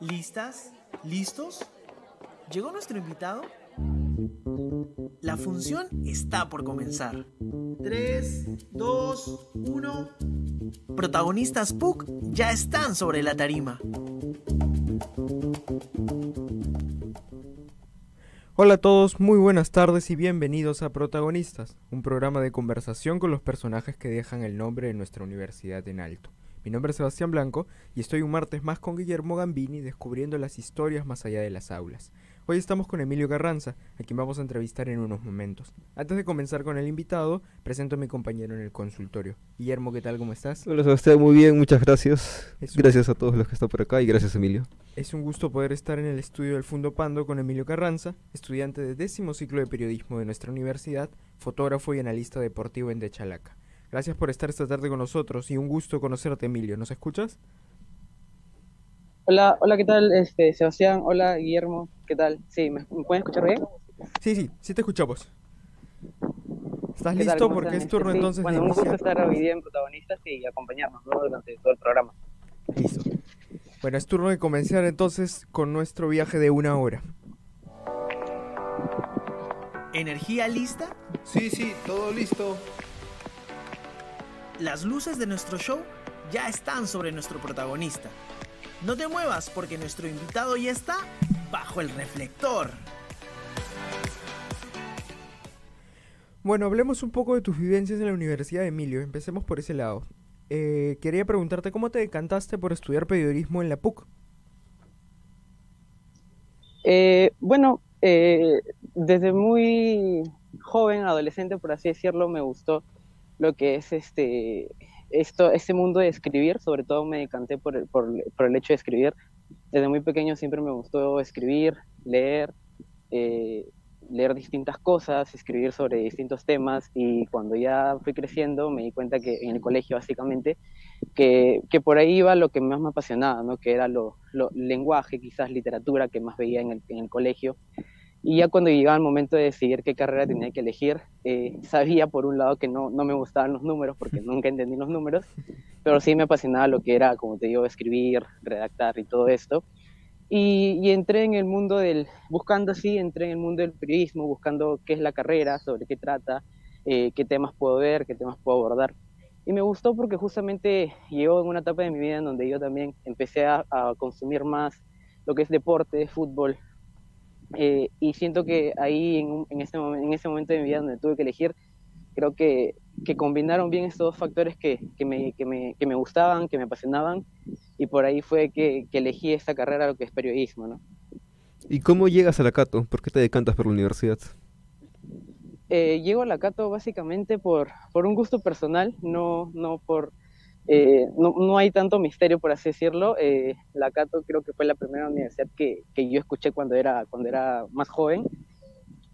¿Listas? ¿Listos? ¿Llegó nuestro invitado? La función está por comenzar. 3, 2, 1. Protagonistas PUC ya están sobre la tarima. Hola a todos, muy buenas tardes y bienvenidos a Protagonistas, un programa de conversación con los personajes que dejan el nombre de nuestra universidad en alto. Mi nombre es Sebastián Blanco y estoy un martes más con Guillermo Gambini descubriendo las historias más allá de las aulas. Hoy estamos con Emilio Carranza, a quien vamos a entrevistar en unos momentos. Antes de comenzar con el invitado, presento a mi compañero en el consultorio. Guillermo, ¿qué tal? ¿Cómo estás? Hola Sebastián, muy bien, muchas gracias. Gracias a todos los que están por acá y gracias Emilio. Es un gusto poder estar en el estudio del Fundo Pando con Emilio Carranza, estudiante de décimo ciclo de periodismo de nuestra universidad, fotógrafo y analista deportivo en Chalaca. Gracias por estar esta tarde con nosotros y un gusto conocerte, Emilio. ¿Nos escuchas? Hola, hola, ¿qué tal, este, Sebastián? Hola, Guillermo, ¿qué tal? Sí, ¿me, pueden escuchar bien? Sí, sí, sí te escuchamos. ¿Estás listo? Porque es turno este, entonces bueno, un gusto estar hoy día en Protagonistas y acompañarnos durante todo el programa. Listo. Bueno, es turno de comenzar entonces con nuestro viaje de una hora. ¿Energía lista? Sí, sí, todo listo. Las luces de nuestro show ya están sobre nuestro protagonista. No te muevas porque nuestro invitado ya está bajo el reflector. Bueno, hablemos un poco de tus vivencias en la Universidad de Emilio. Empecemos por ese lado. Eh, quería preguntarte cómo te decantaste por estudiar periodismo en la PUC. Eh, bueno, eh, desde muy joven, adolescente, por así decirlo, me gustó lo que es este esto, este mundo de escribir, sobre todo me decanté por el, por, por el hecho de escribir. Desde muy pequeño siempre me gustó escribir, leer, eh, leer distintas cosas, escribir sobre distintos temas y cuando ya fui creciendo me di cuenta que en el colegio básicamente que, que por ahí iba lo que más me apasionaba, ¿no? que era lo, lo lenguaje, quizás literatura que más veía en el, en el colegio y ya cuando llegaba el momento de decidir qué carrera tenía que elegir, eh, sabía por un lado que no, no me gustaban los números, porque nunca entendí los números, pero sí me apasionaba lo que era, como te digo, escribir, redactar y todo esto. Y, y, entré en el mundo del, buscando así, entré en el mundo del periodismo, buscando qué es la carrera, sobre qué trata, eh, qué temas puedo ver, qué temas puedo abordar. Y me gustó porque justamente llegó en una etapa de mi vida en donde yo también empecé a, a consumir más lo que es deporte, fútbol, eh, y siento que ahí, en, en, este en ese momento de mi vida donde tuve que elegir, creo que, que combinaron bien estos dos factores que, que, me, que, me, que, me, gustaban, que me apasionaban, y por ahí fue que, elegí esta carrera, lo que es periodismo. ¿no? ¿Y cómo llegas a la Cato? ¿Por qué te decantas por la universidad? Eh, llego a la Cato básicamente por, por un gusto personal, no, no por eh, no, hay tanto misterio, por así decirlo. Eh, la Cato creo que fue la primera universidad que, yo escuché cuando era, cuando era más joven.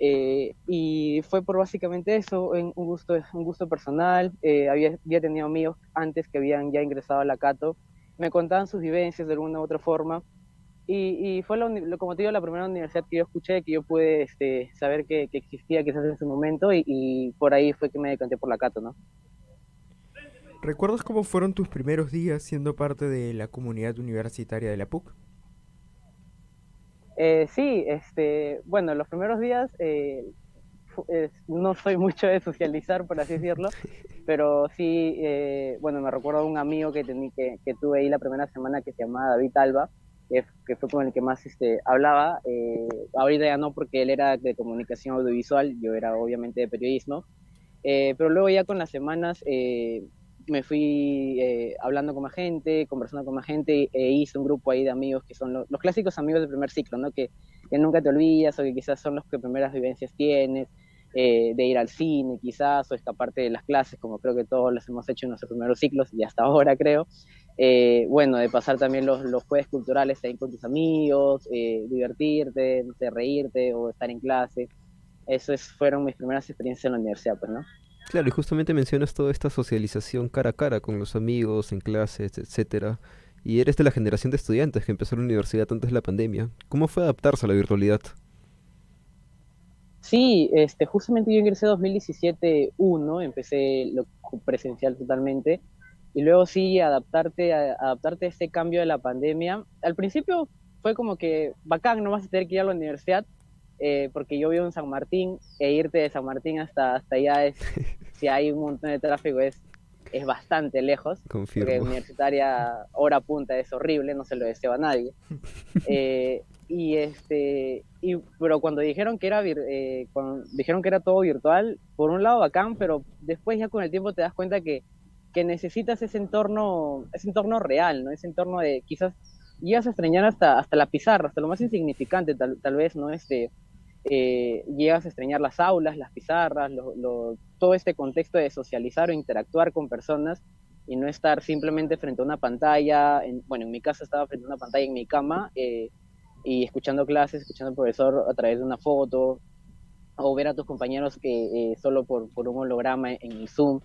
Eh, y fue por básicamente eso, un gusto, un gusto personal. Había, había tenido amigos antes que habían ya ingresado a la Cato. Me contaban sus vivencias de alguna u otra forma. Y, fue, lo, como te digo, la primera universidad que yo escuché, que yo pude este, saber que, que existía quizás en su momento. Y, y por ahí fue que me decanté por la Cato, ¿no? ¿Recuerdas cómo fueron tus primeros días siendo parte de la comunidad universitaria de la PUC? Eh, sí, este, bueno, los primeros días eh, no soy mucho de socializar, por así decirlo, pero sí, eh, bueno, me recuerdo a un amigo que, tení, que, que, tuve ahí la primera semana que se llamaba David Alba, que, que fue con el que más este, hablaba. Eh, ahorita ya no, porque él era de comunicación audiovisual, yo era obviamente de periodismo, eh, pero luego ya con las semanas me fui eh, hablando con más gente, conversando con más gente e hice un grupo ahí de amigos que son los, los clásicos amigos del primer ciclo, ¿no? Que, que, nunca te olvidas o que quizás son los que primeras vivencias tienes, eh, de ir al cine quizás o escaparte de las clases, como creo que todos los hemos hecho en nuestros primeros ciclos y hasta ahora creo. Eh, bueno, de pasar también los, los jueves culturales ahí con tus amigos, divertirte, de reírte o estar en clase. Esas fueron mis primeras experiencias en la universidad, pues, ¿no? Claro, y justamente mencionas toda esta socialización cara a cara con los amigos, en clases, etcétera. Y eres de la generación de estudiantes que empezó la universidad antes de la pandemia. ¿Cómo fue adaptarse a la virtualidad? Sí, este, justamente yo ingresé en 2017-1, empecé lo presencial totalmente, y luego sí adaptarte a, adaptarte a este cambio de la pandemia. Al principio fue como que bacán, no vas a tener que ir a la universidad, eh, porque yo vivo en San Martín, e irte de San Martín hasta, hasta allá, es, si hay un montón de tráfico, es, es bastante lejos. Confirmo. Porque universitaria, hora punta, es horrible, no se lo deseo a nadie. Eh, y este, y, pero cuando dijeron que era vir- eh, cuando dijeron que era todo virtual, por un lado bacán, pero después ya con el tiempo te das cuenta que, que necesitas ese entorno, ese entorno real, ¿no? Ese entorno de quizás llegas a extrañar hasta, hasta la pizarra, hasta lo más insignificante tal, tal vez, ¿no? Este, eh, llegas a extrañar las aulas, las pizarras, lo- lo- todo este contexto de socializar o interactuar con personas y no estar simplemente frente a una pantalla, en- bueno, en mi caso estaba frente a una pantalla en mi cama eh, y escuchando clases, escuchando al profesor a través de una foto, o ver a tus compañeros que eh, solo por, por un holograma en el Zoom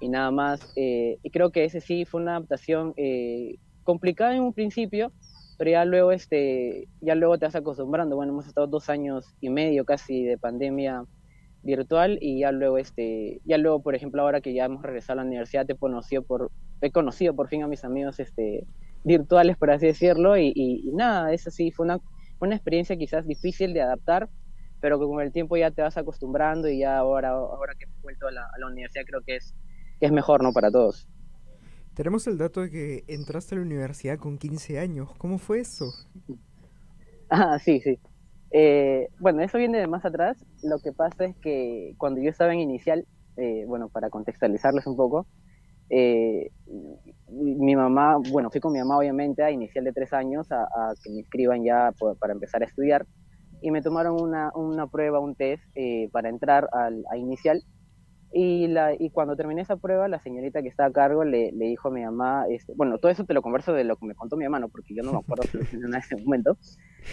y nada más. eh, y creo que ese sí fue una adaptación eh, complicada en un principio, pero ya luego, este, ya luego te vas acostumbrando. Bueno, hemos estado dos años y medio casi de pandemia virtual y ya luego, este, ya luego, por ejemplo, ahora que ya hemos regresado a la universidad, te conocido por, he conocido por fin a mis amigos, este, virtuales, por así decirlo, y, y- y nada, eso sí, fue una, una experiencia quizás difícil de adaptar, pero que con el tiempo ya te vas acostumbrando y ya ahora, ahora que he vuelto a la, a la universidad creo que es, que es mejor, ¿no? Para todos. Tenemos el dato de que entraste a la universidad con 15 años. ¿Cómo fue eso? Ah, sí, sí. Eh, bueno, eso viene de más atrás. Lo que pasa es que cuando yo estaba en inicial, eh, bueno, para contextualizarles un poco, eh, mi mamá, bueno, fui con mi mamá obviamente a inicial de tres años a, a que me inscriban ya para empezar a estudiar y me tomaron una, una prueba, un test eh, para entrar al, a inicial y, la, y cuando terminé esa prueba, la señorita que estaba a cargo le, le dijo a mi mamá, este, bueno, todo eso te lo converso de lo que me contó mi mamá, porque yo no me acuerdo nada de ese momento,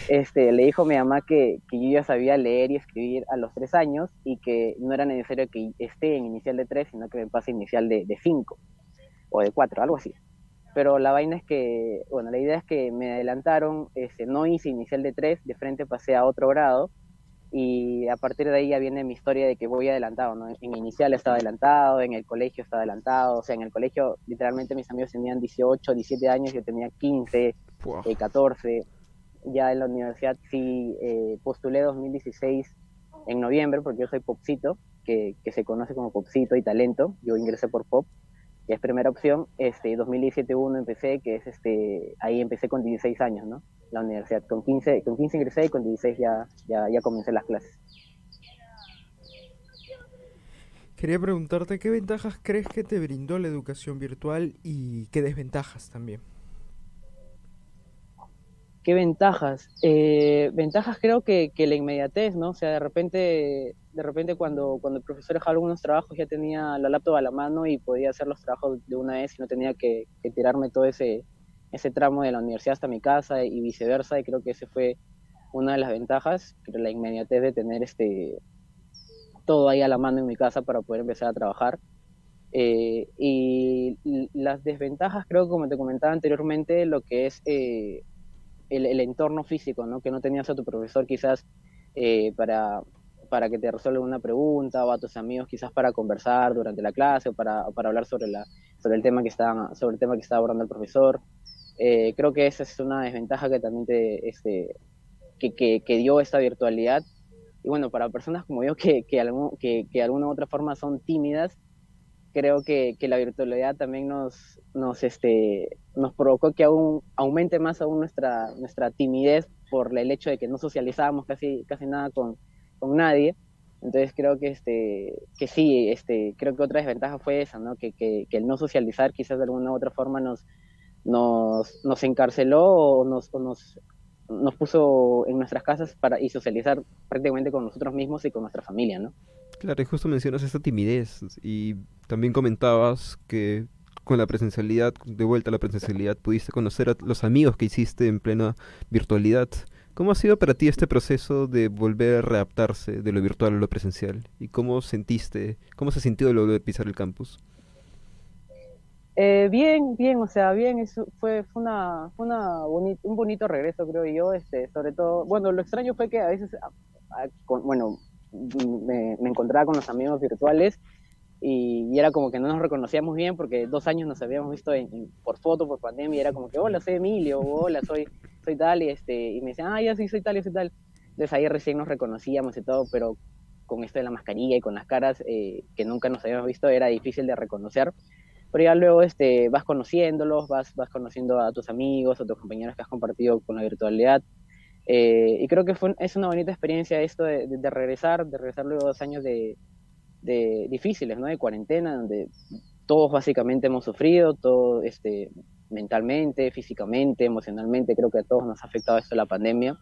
este, le dijo a mi mamá que, que yo ya sabía leer y escribir a los tres años y que no era necesario que esté en inicial de tres, sino que me pase inicial de, de cinco o de cuatro, algo así. Pero la vaina es que, bueno, la idea es que me adelantaron, este, no hice inicial de tres, de frente pasé a otro grado y a partir de ahí ya viene mi historia de que voy adelantado, ¿no? En inicial estaba adelantado, en el colegio estaba adelantado, o sea, en el colegio literalmente mis amigos tenían 18, 17 años, yo tenía 15, Buah. eh, 14. Ya en la universidad sí eh, postulé 2016 en noviembre, porque yo soy popcito, que, que se conoce como popcito y talento. Yo ingresé por pop, es primera opción. Este, 2017 uno empecé, que es este, ahí empecé con 16 años, ¿no? La universidad. Con 15, con 15 ingresé y con 16 ya, ya, ya comencé las clases. Quería preguntarte qué ventajas crees que te brindó la educación virtual y qué desventajas también. ¿Qué ventajas? Eh, ventajas creo que, que la inmediatez, ¿no? O sea, de repente, de repente cuando, cuando el profesor dejaba algunos trabajos ya tenía la laptop a la mano y podía hacer los trabajos de una vez y no tenía que, tirarme todo ese, ese tramo de la universidad hasta mi casa y viceversa. Y creo que ese fue una de las ventajas, creo, la inmediatez de tener este todo ahí a la mano en mi casa para poder empezar a trabajar. Eh, y las desventajas, creo que como te comentaba anteriormente, lo que es eh, el, el entorno físico, ¿no? Que no tenías a tu profesor quizás eh, para, para que te resuelva una pregunta o a tus amigos quizás para conversar durante la clase o para, para hablar sobre, la, sobre, el tema que está, sobre el tema que está abordando el profesor. Eh, creo que esa es una desventaja que también te, este, que, que, que dio esta virtualidad. Y bueno, para personas como yo que, que, algún, que, que de alguna u otra forma son tímidas, creo que, que la virtualidad también nos, nos, este, nos provocó que aún aumente más aún nuestra, nuestra timidez por el hecho de que no socializábamos casi, casi nada con, con nadie. Entonces creo que, este, que sí, este, creo que otra desventaja fue esa, ¿no? que, que, el no socializar quizás de alguna u otra forma nos, nos, nos encarceló o nos, nos, nos puso en nuestras casas para y socializar prácticamente con nosotros mismos y con nuestra familia, ¿no? Claro, y justo mencionas esta timidez y también comentabas que con la presencialidad, de vuelta a la presencialidad, pudiste conocer a los amigos que hiciste en plena virtualidad. ¿Cómo ha sido para ti este proceso de volver a readaptarse de lo virtual a lo presencial? ¿Y cómo sentiste, cómo se sintió volver a pisar el campus? Eh, bien, bien, o sea, bien, eso fue, fue, una, fue una un bonito regreso, creo yo, este, sobre todo, bueno, lo extraño fue que a veces, bueno, me, encontraba con los amigos virtuales y, y, era como que no nos reconocíamos bien porque dos años nos habíamos visto en, en, por foto, por pandemia, y era como que, hola, soy Emilio, hola, soy, soy tal, y, este, y me decían, ah, ya sí, soy tal, y soy tal. Entonces ahí recién nos reconocíamos y todo, pero con esto de la mascarilla y con las caras eh, que nunca nos habíamos visto era difícil de reconocer. Pero ya luego este, vas conociéndolos, vas, vas conociendo a tus amigos, a tus compañeros que has compartido con la virtualidad. Eh, y creo que fue, es una bonita experiencia esto de, de, regresar, de regresar luego dos años de, de, difíciles, ¿no? De cuarentena, donde todos básicamente hemos sufrido, todo este, mentalmente, físicamente, emocionalmente, creo que a todos nos ha afectado esto la pandemia.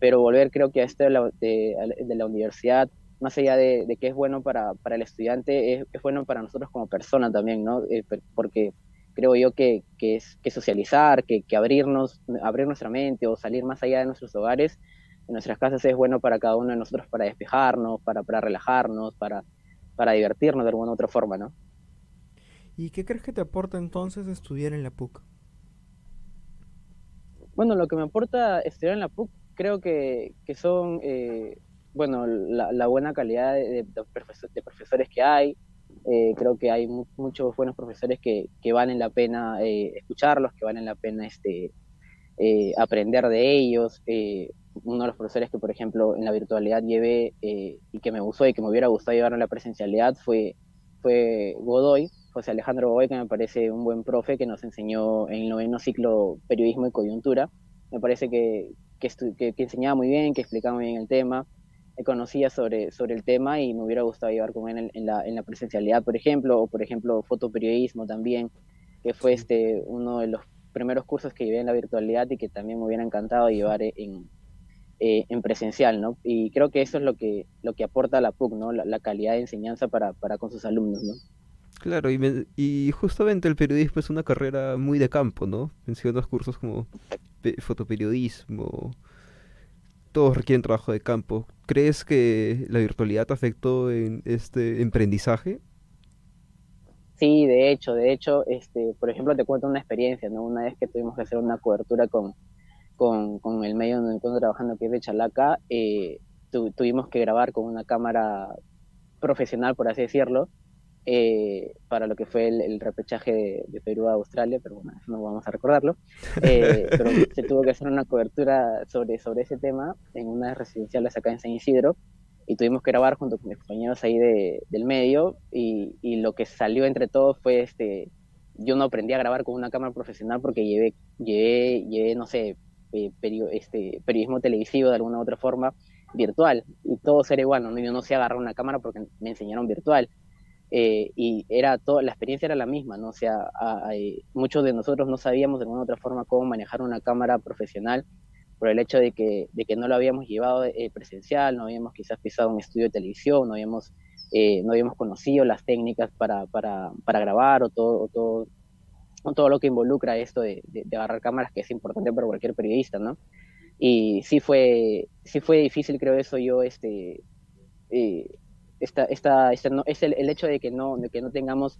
Pero volver creo que a esto de la, de la universidad, más allá de, de, que es bueno para, para el estudiante, es, es, bueno para nosotros como persona también, ¿no? Eh, porque creo yo que, que es que socializar, que, que, abrirnos, abrir nuestra mente o salir más allá de nuestros hogares, en nuestras casas es bueno para cada uno de nosotros para despejarnos, para, para relajarnos, para, para divertirnos de alguna otra forma, ¿no? ¿Y qué crees que te aporta entonces estudiar en la PUC? Bueno, lo que me aporta estudiar en la PUC creo que, que son eh, bueno, la, la, buena calidad de, de, profesor, de, profesores que hay. Eh, creo que hay mu muchos buenos profesores que, que valen la pena eh, escucharlos, que valen la pena este, eh, aprender de ellos. Eh, uno de los profesores que, por ejemplo, en la virtualidad llevé y que me gustó y que me hubiera gustado llevar en la presencialidad fue, fue Godoy, José Alejandro Godoy, que me parece un buen profe que nos enseñó en el noveno ciclo periodismo y coyuntura. Me parece que, que, que, que enseñaba muy bien, que explicaba muy bien el tema conocía sobre, sobre el tema y me hubiera gustado llevar con él en, en, la, en la presencialidad, por ejemplo, o por ejemplo fotoperiodismo también, que fue este uno de los primeros cursos que llevé en la virtualidad y que también me hubiera encantado llevar en, eh, en presencial, ¿no? Y creo que eso es lo que, lo que aporta la PUC, ¿no? La, la calidad de enseñanza para, para, con sus alumnos, ¿no? Claro, y, me, y justamente el periodismo es una carrera muy de campo, ¿no? Mencionas cursos como fotoperiodismo, todos requieren trabajo de campo. ¿Crees que la virtualidad afectó en este emprendizaje? Sí, de hecho, de hecho, este, por ejemplo, te cuento una experiencia, ¿no? Una vez que tuvimos que hacer una cobertura con, con, con el medio donde encuentro trabajando, que es de Chalaca, eh, tu, tuvimos que grabar con una cámara profesional, por así decirlo, eh, para lo que fue el, el repechaje de, de, Perú a Australia, pero bueno, eso no vamos a recordarlo. Eh, pero se tuvo que hacer una cobertura sobre, sobre ese tema en unas residenciales acá en San Isidro y tuvimos que grabar junto con mis compañeros ahí de, del medio y, y, lo que salió entre todos fue este yo no aprendí a grabar con una cámara profesional porque llevé llevé, llevé no sé eh, este, periodismo televisivo de alguna otra forma virtual y todo era igual ¿no? yo no sé agarrar una cámara porque me enseñaron virtual eh, y era todo, la experiencia era la misma, ¿no? Sea, a, muchos de nosotros no sabíamos de alguna otra forma cómo manejar una cámara profesional por el hecho de que, de que no lo habíamos llevado eh, presencial, no habíamos quizás pisado un estudio de televisión, no habíamos, eh, no habíamos conocido las técnicas para, para, para grabar o todo, o todo lo que involucra esto de, de, de, agarrar cámaras, que es importante para cualquier periodista, ¿no? Y sí fue, sí fue difícil, creo eso, yo, este, eh, esta, esta, esta no, es el, el, hecho de que no, de que no tengamos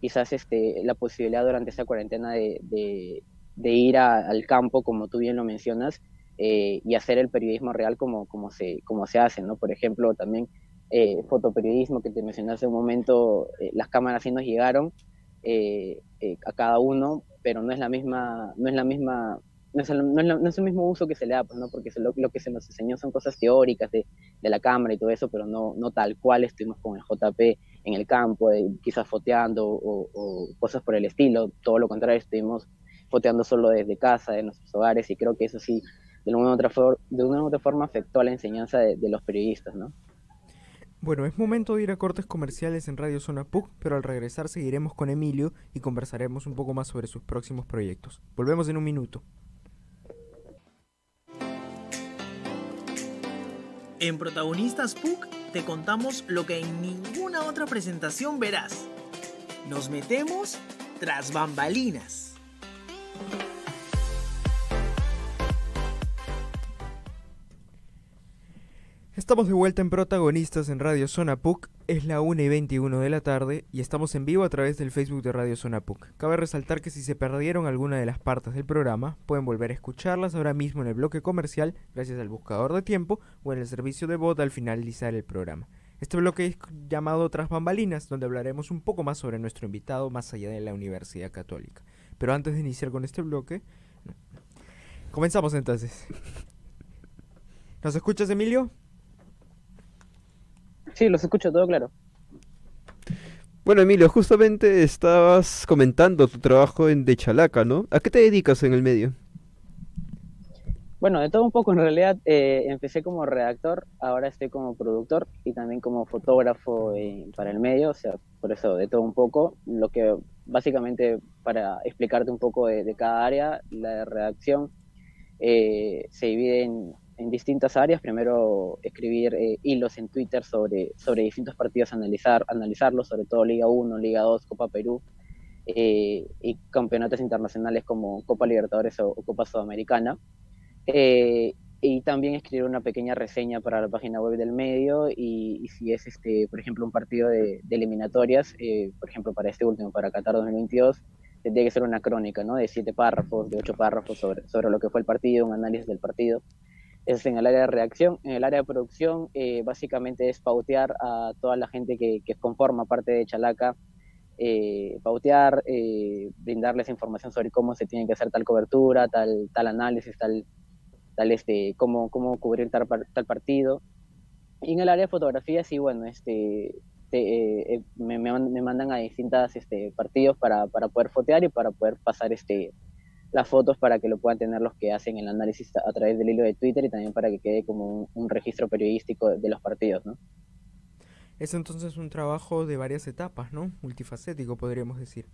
quizás este, la posibilidad durante esta cuarentena de, de, de ir a, al campo, como tú bien lo mencionas, eh, y hacer el periodismo real como, como, se, como se hace, ¿no? Por ejemplo, también eh, fotoperiodismo que te mencioné hace un momento, eh, las cámaras sí nos llegaron eh, eh, a cada uno, pero no es la misma, no es la misma no es, el, no, es la, no es, el, mismo uso que se le da, pues, ¿no? porque lo, lo, que se nos enseñó son cosas teóricas de, de, la cámara y todo eso, pero no, no tal cual estuvimos con el JP en el campo, eh, quizás foteando o, cosas por el estilo, todo lo contrario, estuvimos foteando solo desde casa, de nuestros hogares, y creo que eso sí, de una u otra, de una u otra forma afectó a la enseñanza de los periodistas, ¿no? Bueno, es momento de ir a cortes comerciales en Radio Zona PUC, pero al regresar seguiremos con Emilio y conversaremos un poco más sobre sus próximos proyectos. Volvemos en un minuto. En Protagonistas PUC te contamos lo que en ninguna otra presentación verás. Nos metemos tras bambalinas. Estamos de vuelta en Protagonistas en Radio Zona PUC. Es la 1 y 21 de la tarde y estamos en vivo a través del Facebook de Radio Zona PUC. Cabe resaltar que si se perdieron alguna de las partes del programa, pueden volver a escucharlas ahora mismo en el bloque comercial gracias al buscador de tiempo o en el servicio de bot al finalizar el programa. Este bloque es llamado Tras Bambalinas, donde hablaremos un poco más sobre nuestro invitado más allá de la Universidad Católica. Pero antes de iniciar con este bloque, Comenzamos entonces. ¿Nos escuchas, Emilio? Sí, los escucho todo claro. Bueno, Emilio, justamente estabas comentando tu trabajo en De Chalaca, ¿no? ¿A qué te dedicas en el medio? Bueno, de todo un poco en realidad. eh, empecé como redactor, ahora estoy como productor y también como fotógrafo eh, para el medio, o sea, por eso de todo un poco. Lo que básicamente para explicarte un poco de, de cada área, la redacción eh, se divide en, en distintas áreas. Primero, escribir eh, hilos en Twitter sobre, sobre distintos partidos, analizar, analizarlos, sobre todo Liga 1, Liga 2, Copa Perú, eh, y campeonatos internacionales como Copa Libertadores o, Copa Sudamericana. Eh, y también escribir una pequeña reseña para la página web del medio y, y si es, este, por ejemplo, un partido de, de eliminatorias, eh, por ejemplo, para este último, para Qatar 2022, tendría que ser una crónica, ¿no? De siete párrafos, de ocho párrafos sobre, sobre lo que fue el partido, un análisis del partido. Es en el área de reacción. En el área de producción, eh, básicamente es pautear a toda la gente que, que conforma parte de Chalaca, eh, pautear, eh, brindarles información sobre cómo se tiene que hacer tal cobertura, tal, tal análisis, tal, tal este, cómo, cómo cubrir tal, tal partido. Y en el área de fotografía, sí, bueno, este, te- eh, me, me mandan a distintos este, partidos para, para poder fotear y para poder pasar este, las fotos para que lo puedan tener los que hacen el análisis a, través del hilo de Twitter y también para que quede como un, un registro periodístico de, de los partidos, ¿no? Es entonces un trabajo de varias etapas, ¿no? Multifacético, podríamos decir.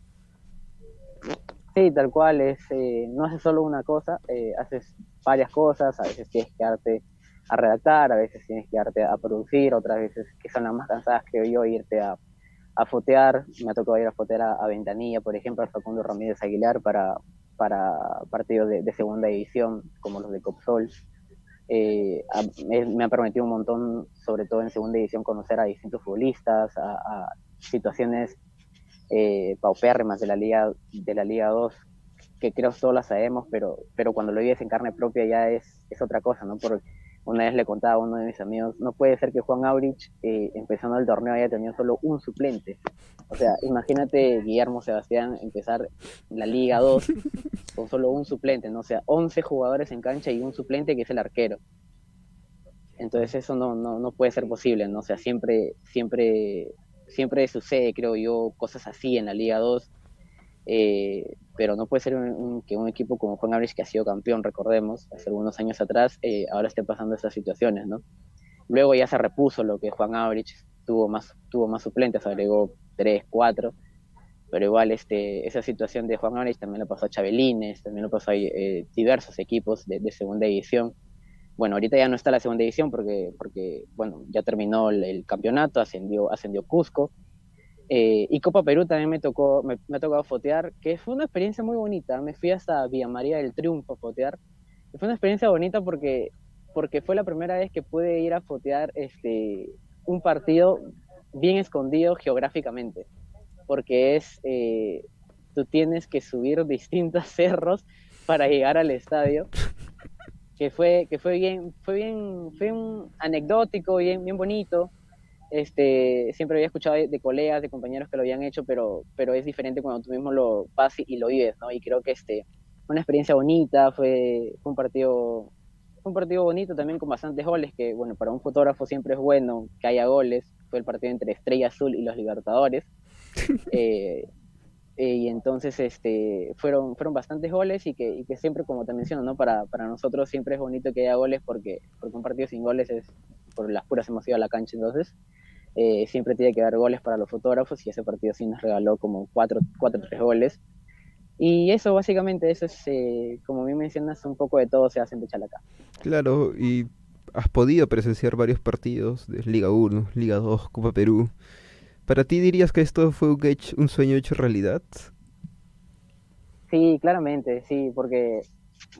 Sí, tal cual, es, eh, no haces solo una cosa, eh, haces varias cosas, a veces tienes que darte a redactar, a veces tienes que darte a producir, otras veces que son las más cansadas, creo yo, irte a, a fotear. Me ha tocado ir a fotear a, a Ventanilla, por ejemplo, a Facundo Ramírez Aguilar para, para partidos de, de segunda división, como los de Copsol. Eh, a- me, me ha permitido un montón, sobre todo en segunda división, conocer a distintos futbolistas, a, a situaciones eh, paupérrimas de la Liga de la Liga 2, que creo todos las sabemos, pero, pero cuando lo vives en carne propia ya es, es otra cosa, ¿no? Porque una vez le contaba a uno de mis amigos, no puede ser que Juan Aurich, eh, empezando el torneo, haya tenido solo un suplente. O sea, imagínate Guillermo Sebastián empezar la Liga 2 con solo un suplente, ¿no? O sea, 11 jugadores en cancha y un suplente que es el arquero. Entonces eso no, no, no puede ser posible, ¿no? O sea, siempre, siempre, siempre sucede, creo yo, cosas así en la Liga 2, eh, pero no puede ser un, un- que un equipo como Juan Abrich, que ha sido campeón, recordemos, hace algunos años atrás, eh, ahora esté pasando estas situaciones, ¿no? Luego ya se repuso lo que Juan Abrich tuvo más, tuvo más suplentes, agregó tres, cuatro, pero igual este, esa situación de Juan Abrich también lo pasó a Chabelines, también lo pasó a eh, diversos equipos de, de segunda división. Bueno, ahorita ya no está la segunda división porque, porque bueno, ya terminó el, el campeonato, ascendió, ascendió Cusco. Eh, y Copa Perú también me tocó, me, me ha tocado fotear, que fue una experiencia muy bonita. Me fui hasta Villa María del Triunfo a fotear. Y fue una experiencia bonita porque, porque fue la primera vez que pude ir a fotear este, un partido bien escondido geográficamente. Porque es, eh, tú tienes que subir distintos cerros para llegar al estadio. Que fue, que fue bien, fue bien, fue un anecdótico, bien, bien bonito este, siempre había escuchado de, de, colegas, de compañeros que lo habían hecho, pero, pero es diferente cuando tú mismo lo vas y, y lo vives, ¿no? Y creo que este, fue una experiencia bonita, fue, fue un partido fue un partido bonito también con bastantes goles, que bueno, para un fotógrafo siempre es bueno que haya goles, fue el partido entre Estrella Azul y los Libertadores, eh, eh, y entonces este, fueron, fueron bastantes goles y que, y que siempre, como te menciono, ¿no? para, para nosotros siempre es bonito que haya goles porque, porque un partido sin goles es por las puras hemos ido a la cancha, entonces eh, siempre tiene que haber goles para los fotógrafos y ese partido sí nos regaló como 4 cuatro, 3 goles. Y eso básicamente, eso es, eh, como bien mencionas, un poco de todo se hace en Techalaca. Claro, y has podido presenciar varios partidos de Liga 1, Liga 2, Copa Perú. ¿Para ti dirías que esto fue un, hecho, un sueño hecho realidad? Sí, claramente, sí, porque,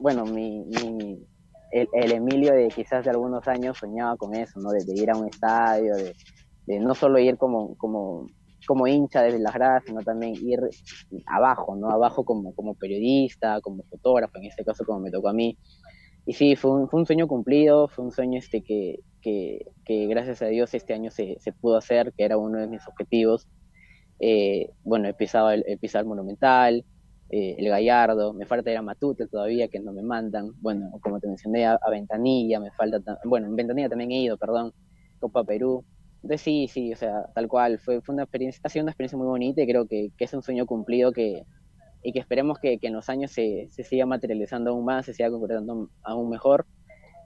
bueno, mi, mi el, el, Emilio de quizás de algunos años soñaba con eso, ¿no? De, de ir a un estadio, de, de, no solo ir como, como, como hincha desde las gradas, sino también ir abajo, ¿no? Abajo como, como periodista, como fotógrafo, en este caso como me tocó a mí. Y sí, fue un, fue un sueño cumplido, fue un sueño este que, que, que gracias a Dios este año se, se, pudo hacer, que era uno de mis objetivos. Eh, bueno, he pisado el, he pisado el Monumental, eh, el Gallardo, me falta ir a Matute todavía, que no me mandan, bueno, como te mencioné, a, Ventanilla, me falta, bueno, en Ventanilla también he ido, perdón, Copa Perú, entonces sí, sí, o sea, tal cual, fue, fue una experiencia, ha sido una experiencia muy bonita y creo que, que es un sueño cumplido que, y que esperemos que, que en los años se, se, siga materializando aún más, se siga concretando aún mejor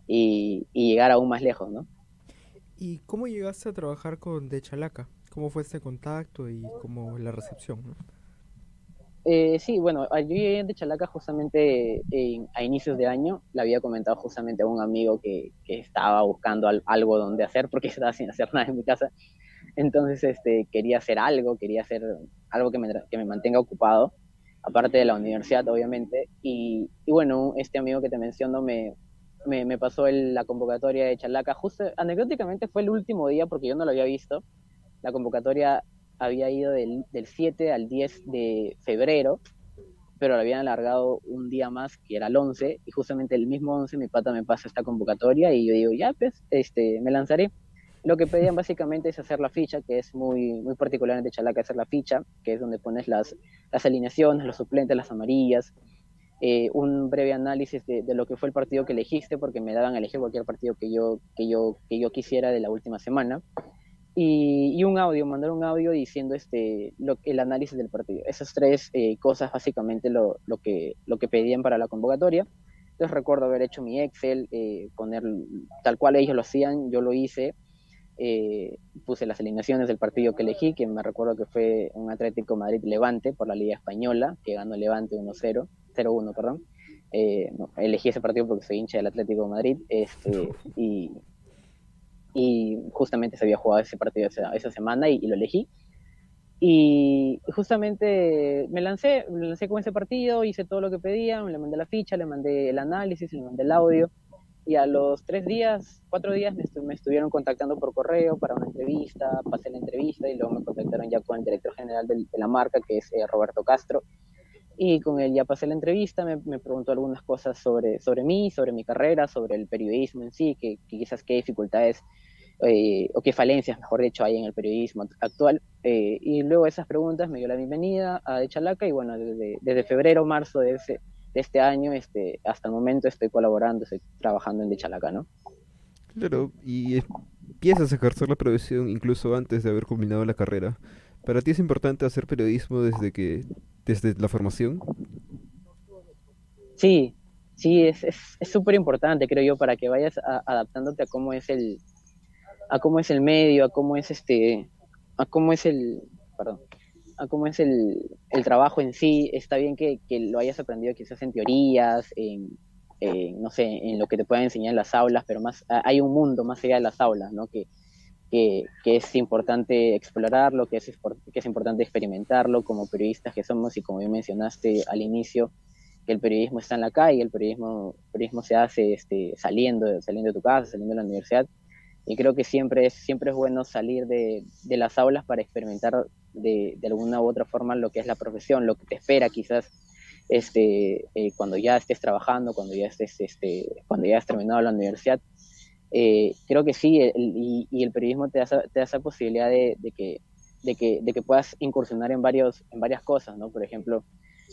y, y, llegar aún más lejos, ¿no? ¿Y cómo llegaste a trabajar con De Chalaca? ¿Cómo fue ese contacto y cómo la recepción? ¿no? Eh, sí, bueno, yo llegué de Chalaca justamente a inicios de año. Le había comentado justamente a un amigo que, estaba buscando algo donde hacer porque estaba sin hacer nada en mi casa. Entonces este, quería hacer algo, quería hacer algo que me, que me mantenga ocupado, aparte de la universidad, obviamente. Y, bueno, este amigo que te menciono me, me, me pasó el, la convocatoria de Chalaca. Justo, anecdóticamente fue el último día porque yo no lo había visto. La convocatoria había ido del, del 7 al 10 de febrero, pero lo habían alargado un día más, que era el 11, y justamente el mismo 11 mi pata me pasa esta convocatoria y yo digo, ya, pues, este, me lanzaré. Lo que pedían básicamente es hacer la ficha, que es muy, muy particular en Chalaca hacer la ficha, que es donde pones las, las alineaciones, los suplentes, las amarillas, eh, un breve análisis de, de, lo que fue el partido que elegiste, porque me daban a elegir cualquier partido que yo, que yo, que yo quisiera de la última semana y, un audio, mandar un audio diciendo este, lo, el análisis del partido. Esas tres eh, cosas básicamente lo, lo, que, lo que pedían para la convocatoria. Entonces recuerdo haber hecho mi Excel, eh, poner tal cual ellos lo hacían, yo lo hice. Eh, puse las alineaciones del partido que elegí, que me recuerdo que fue un Atlético Madrid-Levante por la Liga Española, que ganó Levante 1-0, 0-1, perdón. No, elegí ese partido porque soy hincha del Atlético de Madrid este, y, y justamente se había jugado ese partido esa, semana y, lo elegí. Y justamente me lancé, lancé con ese partido, hice todo lo que pedían, le mandé la ficha, le mandé el análisis, le mandé el audio. Y a los tres días, cuatro días, me, estu me estuvieron contactando por correo para una entrevista, pasé la entrevista y luego me contactaron ya con el director general de, la marca, que es eh, Roberto Castro. Y con él ya pasé la entrevista, me, me, preguntó algunas cosas sobre, sobre mí, sobre mi carrera, sobre el periodismo en sí, que quizás qué dificultades eh, o qué falencias, mejor dicho, hay en el periodismo actual. Eh, y luego esas preguntas me dio la bienvenida a Chalaca y bueno, desde, desde febrero, marzo de, ese, de este año este, hasta el momento estoy colaborando, estoy trabajando en De Chalaca, ¿no? Claro, y empiezas a ejercer la profesión incluso antes de haber culminado la carrera. ¿Para ti es importante hacer periodismo desde que desde la formación? Sí, sí, es súper es, importante, creo yo, para que vayas a, adaptándote a cómo es el, a cómo es el medio, a cómo es este, a cómo es el, perdón, a cómo es el, el trabajo en sí. Está bien que, que, lo hayas aprendido quizás en teorías, en, no sé, en lo que te puedan enseñar en las aulas, pero más hay un mundo más allá de las aulas, ¿no? Que, que, que es importante explorarlo, que es, que es importante experimentarlo como periodistas que somos y como bien mencionaste al inicio, que el periodismo está en la calle, el periodismo, periodismo se hace este, saliendo, saliendo de tu casa, saliendo de la universidad, y creo que siempre es, siempre es bueno salir de, de las aulas para experimentar de, de, alguna u otra forma lo que es la profesión, lo que te espera quizás este, eh, cuando ya estés trabajando, cuando ya estés, este, cuando ya has terminado la universidad. Eh, creo que sí, el, y, y, el periodismo te da, te da esa posibilidad de, de, que, de, que, de que puedas incursionar en, varios, en varias cosas, ¿no? Por ejemplo,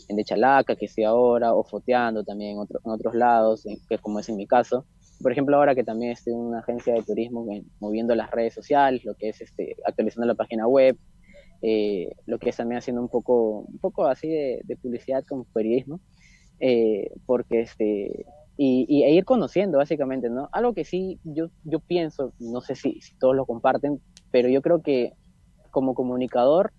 en De Chalaca, que estoy ahora, o foteando también en, otro, en otros lados, que como es en mi caso por ejemplo, ahora que también estoy en una agencia de turismo moviendo las redes sociales, lo que es este, actualizando la página web, eh, lo que es también haciendo un poco, un poco así de, publicidad como periodismo, eh, porque este, y, y, e ir conociendo básicamente, ¿no? Algo que sí yo, yo pienso, no sé si, si todos lo comparten, pero yo creo que como comunicador,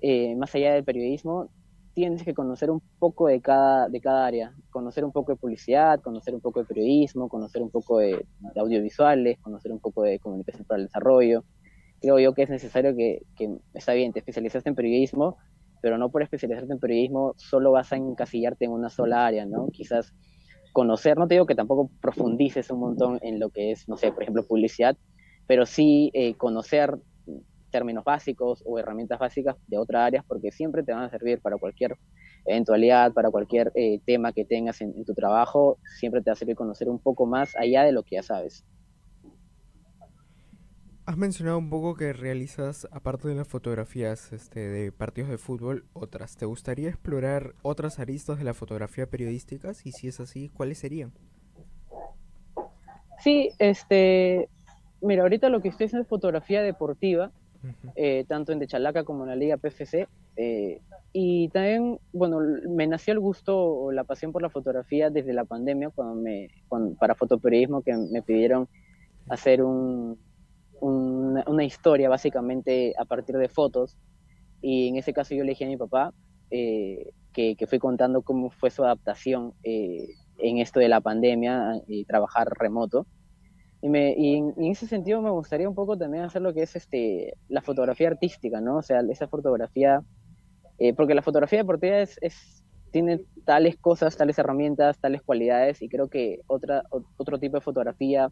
eh, más allá del periodismo, tienes que conocer un poco de cada, de cada área, conocer un poco de publicidad, conocer un poco de periodismo, conocer un poco de, audiovisuales, conocer un poco de comunicación para el desarrollo. Creo yo que es necesario que, que, está bien, te especializaste en periodismo, pero no por especializarte en periodismo solo vas a encasillarte en una sola área, ¿no? Quizás conocer, no te digo que tampoco profundices un montón en lo que es, no sé, por ejemplo, publicidad, pero sí eh, conocer términos básicos o herramientas básicas de otras áreas porque siempre te van a servir para cualquier eventualidad, para cualquier eh, tema que tengas en, en, tu trabajo, siempre te va a servir conocer un poco más allá de lo que ya sabes. Has mencionado un poco que realizas, aparte de las fotografías este, de partidos de fútbol, otras. ¿Te gustaría explorar otras aristas de la fotografía periodística? Y si es así, ¿cuáles serían? Sí, este, mira, ahorita lo que estoy haciendo es fotografía deportiva, eh, tanto en De Chalaca como en la Liga PFC. Eh, y también, bueno, me nació el gusto o la pasión por la fotografía desde la pandemia, cuando me, para fotoperiodismo, que me pidieron hacer un, una historia básicamente a partir de fotos. Y en ese caso yo le dije a mi papá, eh, que, que, fui contando cómo fue su adaptación eh, en esto de la pandemia y trabajar remoto. Y, me, y en, ese sentido me gustaría un poco también hacer lo que es este, la fotografía artística, ¿no? O sea, esa fotografía, eh, porque la fotografía deportiva es, es, tiene tales cosas, tales herramientas, tales cualidades, y creo que otra, otro tipo de fotografía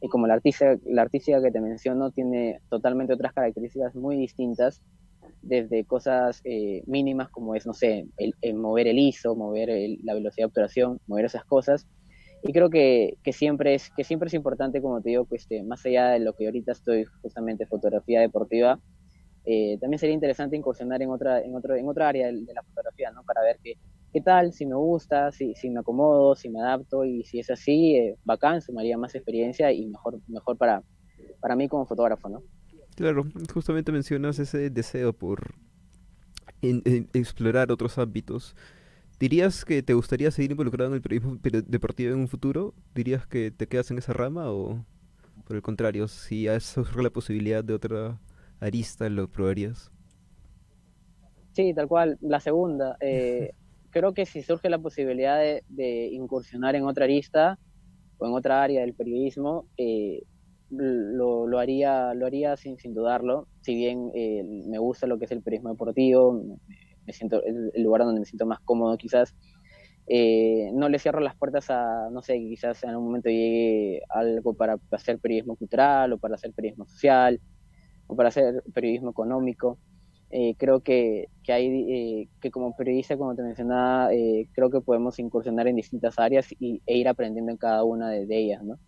y como la artista, la artística que te menciono tiene totalmente otras características muy distintas, desde cosas eh, mínimas como es, no sé, el, mover el ISO, mover la velocidad de obturación, mover esas cosas. Y creo que, que, siempre es, que siempre es importante, como te digo, que este, más allá de lo que ahorita estoy justamente fotografía deportiva, eh, también sería interesante incursionar en otra, en otro, en otra área de, la fotografía, ¿no? Para ver que qué tal, si me gusta, si, si me acomodo, si me adapto y si es así, eh, bacán, sumaría más experiencia y mejor, mejor para, para mí como fotógrafo, ¿no? Claro, justamente mencionas ese deseo por explorar otros ámbitos. ¿Dirías que te gustaría seguir involucrado en el periodismo deportivo en un futuro? ¿Dirías que te quedas en esa rama o por el contrario, si surge la posibilidad de otra arista, lo probarías? Sí, tal cual, la segunda. Eh, creo que si surge la posibilidad de, incursionar en otra arista o en otra área del periodismo, eh, lo, haría, lo haría sin, sin dudarlo. Si bien eh, me gusta lo que es el periodismo deportivo, me, siento el lugar donde me siento más cómodo quizás. Eh, no le cierro las puertas a, no sé, quizás en algún momento llegue algo para hacer periodismo cultural o para hacer periodismo social o para hacer periodismo económico. Eh, creo que, que hay eh, que como periodista, como te mencionaba, eh, creo que podemos incursionar en distintas áreas y, e ir aprendiendo en cada una de, ellas, ¿no?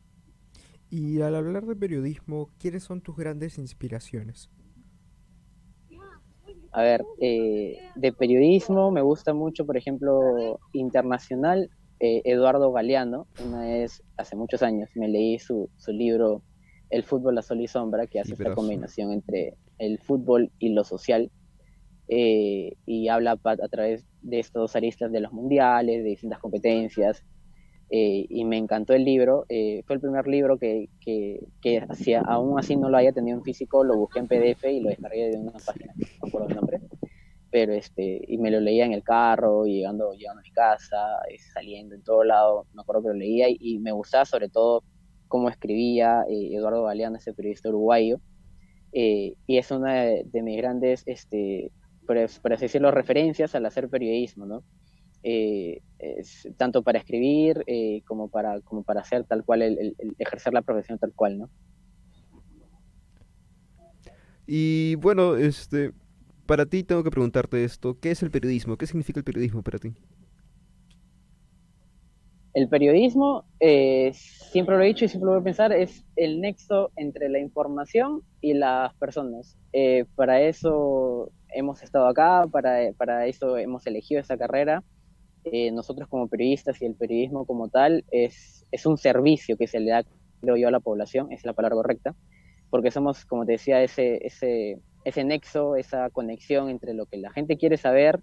Y al hablar de periodismo, ¿quiénes son tus grandes inspiraciones? A ver, de periodismo me gusta mucho, por ejemplo, internacional, Eduardo Galeano. Una vez, hace muchos años, me leí su, su libro El fútbol, la sol y sombra, que hace esta combinación entre el fútbol y lo social, eh, y habla a través de estos aristas de los mundiales, de distintas competencias, eh, y me encantó el libro. Eh, fue el primer libro que, que, que aún así no lo haya tenido en físico, lo busqué en PDF y lo descargué de una página, no recuerdo el nombre, pero este, y me lo leía en el carro, llegando, llegando a mi casa, saliendo en todo lado, me acuerdo que lo leía y, me gustaba sobre todo cómo escribía Eduardo Galeano, ese periodista uruguayo, y es una de, mis grandes este, por, decirlo, referencias al hacer periodismo, ¿no? Eh, tanto para escribir eh, como, para, como para hacer tal cual, el, ejercer la profesión tal cual, ¿no? Y bueno, este, para ti tengo que preguntarte esto, ¿qué es el periodismo? ¿Qué significa el periodismo para ti? El periodismo, eh, siempre lo he dicho y siempre lo voy a pensar, es el nexo entre la información y las personas. para eso hemos estado acá, para, para eso hemos elegido esa carrera. Eh, nosotros como periodistas y el periodismo como tal es, es un servicio que se le da, creo yo, a la población, es la palabra correcta, porque somos, como te decía, ese, ese, ese nexo, esa conexión entre lo que la gente quiere saber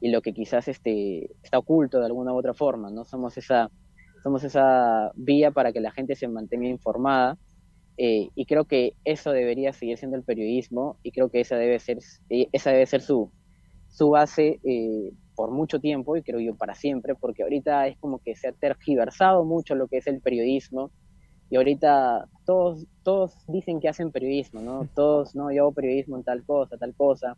y lo que quizás este, está oculto de alguna u otra forma, ¿no? Somos esa, somos esa vía para que la gente se mantenga informada eh, y creo que eso debería seguir siendo el periodismo y creo que esa debe ser, eh, esa debe ser su, su base eh, por mucho tiempo y creo yo para siempre, porque ahorita es como que se ha tergiversado mucho lo que es el periodismo y ahorita todos, todos dicen que hacen periodismo, ¿no? Todos, no, yo hago periodismo en tal cosa, tal cosa.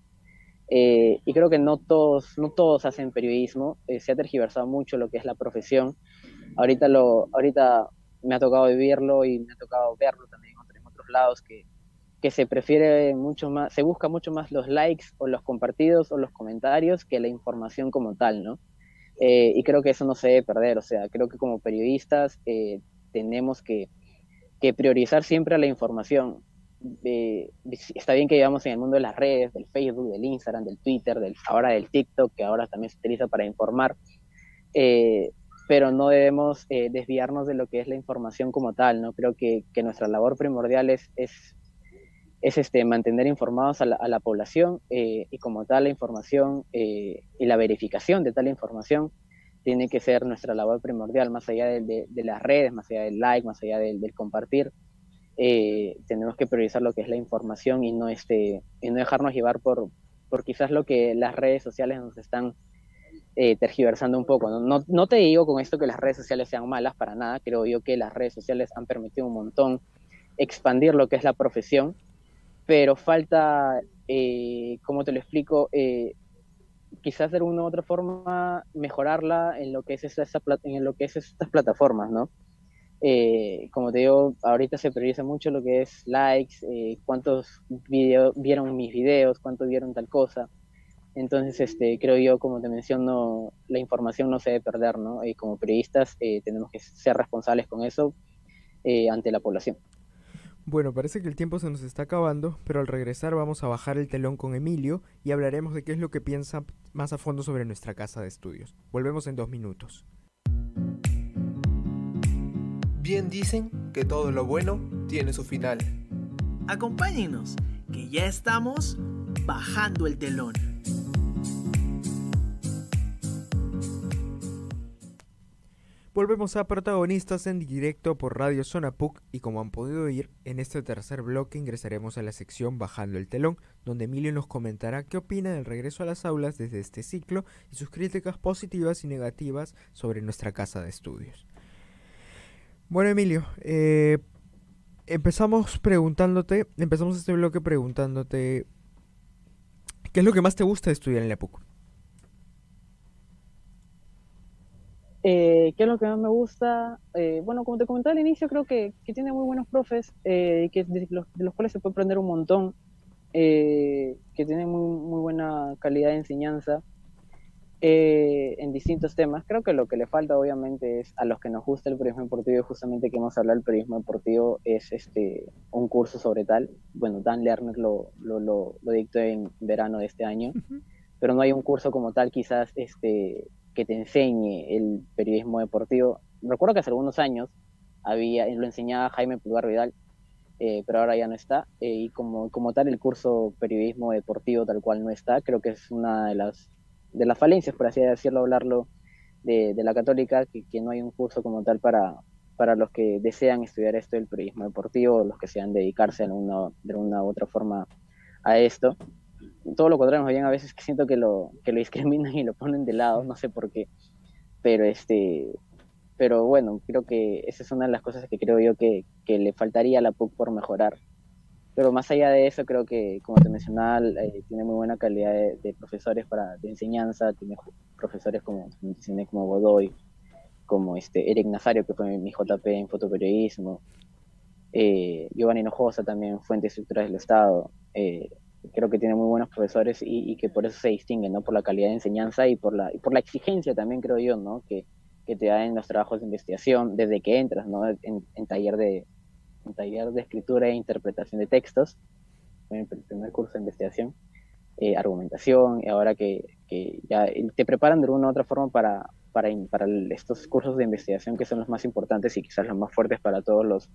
y creo que no todos, no todos hacen periodismo, se ha tergiversado mucho lo que es la profesión. Ahorita, lo, ahorita me ha tocado vivirlo y me ha tocado verlo también lados que, que se prefiere mucho más, se busca mucho más los likes o los compartidos o los comentarios que la información como tal, ¿no? Eh, y creo que eso no se debe perder, o sea, creo que como periodistas eh, tenemos que, que, priorizar siempre la información. eh, está bien que vivamos en el mundo de las redes, del Facebook, del Instagram, del Twitter, del, ahora del TikTok, que ahora también se utiliza para informar, pero no debemos desviarnos de lo que es la información como tal, ¿no? Creo que, que nuestra labor primordial es, es este, mantener informados a la, población y como tal la información y la verificación de tal información tiene que ser nuestra labor primordial, más allá de, las redes, más allá del like, más allá del, compartir eh, tenemos que priorizar lo que es la información y no, este, y no dejarnos llevar por, por quizás lo que las redes sociales nos están eh, tergiversando un poco. ¿no? No, no te digo con esto que las redes sociales sean malas para nada, creo yo que las redes sociales han permitido un montón expandir lo que es la profesión, pero falta, eh, como te lo explico, eh, quizás de alguna u otra forma mejorarla en lo que es, esa, esa, en lo que es estas plataformas, ¿no? Eh, como te digo, ahorita se prioriza mucho lo que es likes, eh, cuántos video, vieron mis videos, cuántos vieron tal cosa. Entonces, este, creo yo, como te menciono, la información no se debe perder, ¿no? Y como periodistas eh, tenemos que ser responsables con eso eh, ante la población. Bueno, parece que el tiempo se nos está acabando, pero al regresar vamos a bajar el telón con Emilio y hablaremos de qué es lo que piensa más a fondo sobre nuestra casa de estudios. Volvemos en dos minutos. Bien dicen que todo lo bueno tiene su final. Acompáñenos, que ya estamos bajando el telón. Volvemos a protagonistas en directo por Radio Zona PUC y como han podido oír, en este tercer bloque ingresaremos a la sección Bajando el telón, donde Emilio nos comentará qué opina del regreso a las aulas desde este ciclo y sus críticas positivas y negativas sobre nuestra casa de estudios. Bueno, Emilio, eh, empezamos preguntándote, empezamos este bloque preguntándote, ¿qué es lo que más te gusta de estudiar en la PUC? Eh, ¿Qué es lo que más me gusta? Eh, bueno, como te comentaba al inicio, creo que, que tiene muy buenos profes, eh, que de los, de los, cuales se puede aprender un montón, que tiene muy, muy buena calidad de enseñanza. Eh, en distintos temas. Creo que lo que le falta, obviamente, es a los que nos gusta el periodismo deportivo, y justamente que hemos hablado del periodismo deportivo, es este un curso sobre tal. Bueno, Dan Lerner lo, lo, lo, lo dictó en verano de este año, uh -huh. pero no hay un curso como tal, quizás, este que te enseñe el periodismo deportivo. Recuerdo que hace algunos años había, lo enseñaba Jaime Pulgar Vidal, eh, pero ahora ya no está. Eh, y como, como tal, el curso periodismo deportivo tal cual no está. Creo que es una de las de las falencias, por así decirlo, hablarlo de, de la católica, que, que, no hay un curso como tal para, para los que desean estudiar esto del periodismo deportivo, los que sean dedicarse de una, de una u otra forma a esto. Todo lo contrario, bien a veces que siento que lo, que lo discriminan y lo ponen de lado, no sé por qué, pero este pero bueno, creo que esa es una de las cosas que creo yo que, que le faltaría a la PUC por mejorar. Pero más allá de eso creo que como te mencionaba eh, tiene muy buena calidad de, de, profesores para de enseñanza tiene profesores como como Godoy como este Eric Nazario que fue mi JP en fotoperiodismo eh, Giovanni Hinojosa también fuente de estructuras del Estado eh, creo que tiene muy buenos profesores y, y, que por eso se distinguen no por la calidad de enseñanza y por la y por la exigencia también creo yo no que, que te da en los trabajos de investigación desde que entras no en, en taller de taller de escritura e interpretación de textos, en el primer curso de investigación, eh, argumentación, y ahora que, que, ya te preparan de una u otra forma para, para, para estos cursos de investigación que son los más importantes y quizás los más fuertes para todos los,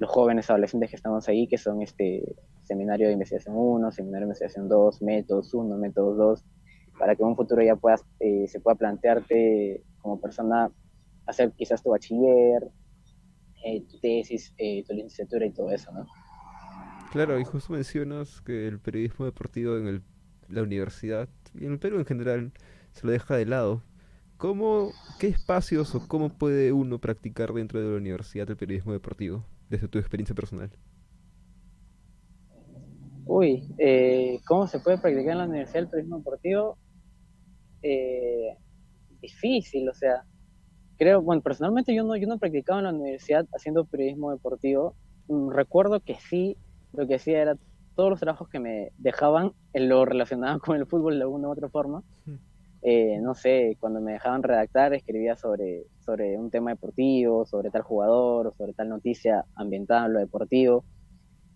los jóvenes adolescentes que estamos ahí, que son este seminario de investigación 1, seminario de investigación 2, métodos 1, métodos 2, para que en un futuro ya puedas, eh, se pueda plantearte como persona hacer quizás tu bachiller, eh, tu tesis, eh, tu licenciatura y todo eso, ¿no? Claro, y justo mencionas que el periodismo deportivo en el, la universidad y en el Perú en general se lo deja de lado. ¿Cómo, qué espacios o cómo puede uno practicar dentro de la universidad el periodismo deportivo, desde tu experiencia personal? Uy, eh, ¿cómo se puede practicar en la universidad el periodismo deportivo? Eh, difícil, o sea, creo, bueno, personalmente yo no, yo no practicaba en la universidad haciendo periodismo deportivo. Recuerdo que sí, lo que hacía era todos los trabajos que me dejaban en lo relacionado con el fútbol de alguna u otra forma. Eh, no sé, cuando me dejaban redactar, escribía sobre, sobre un tema deportivo, sobre tal jugador, o sobre tal noticia ambientada en lo deportivo.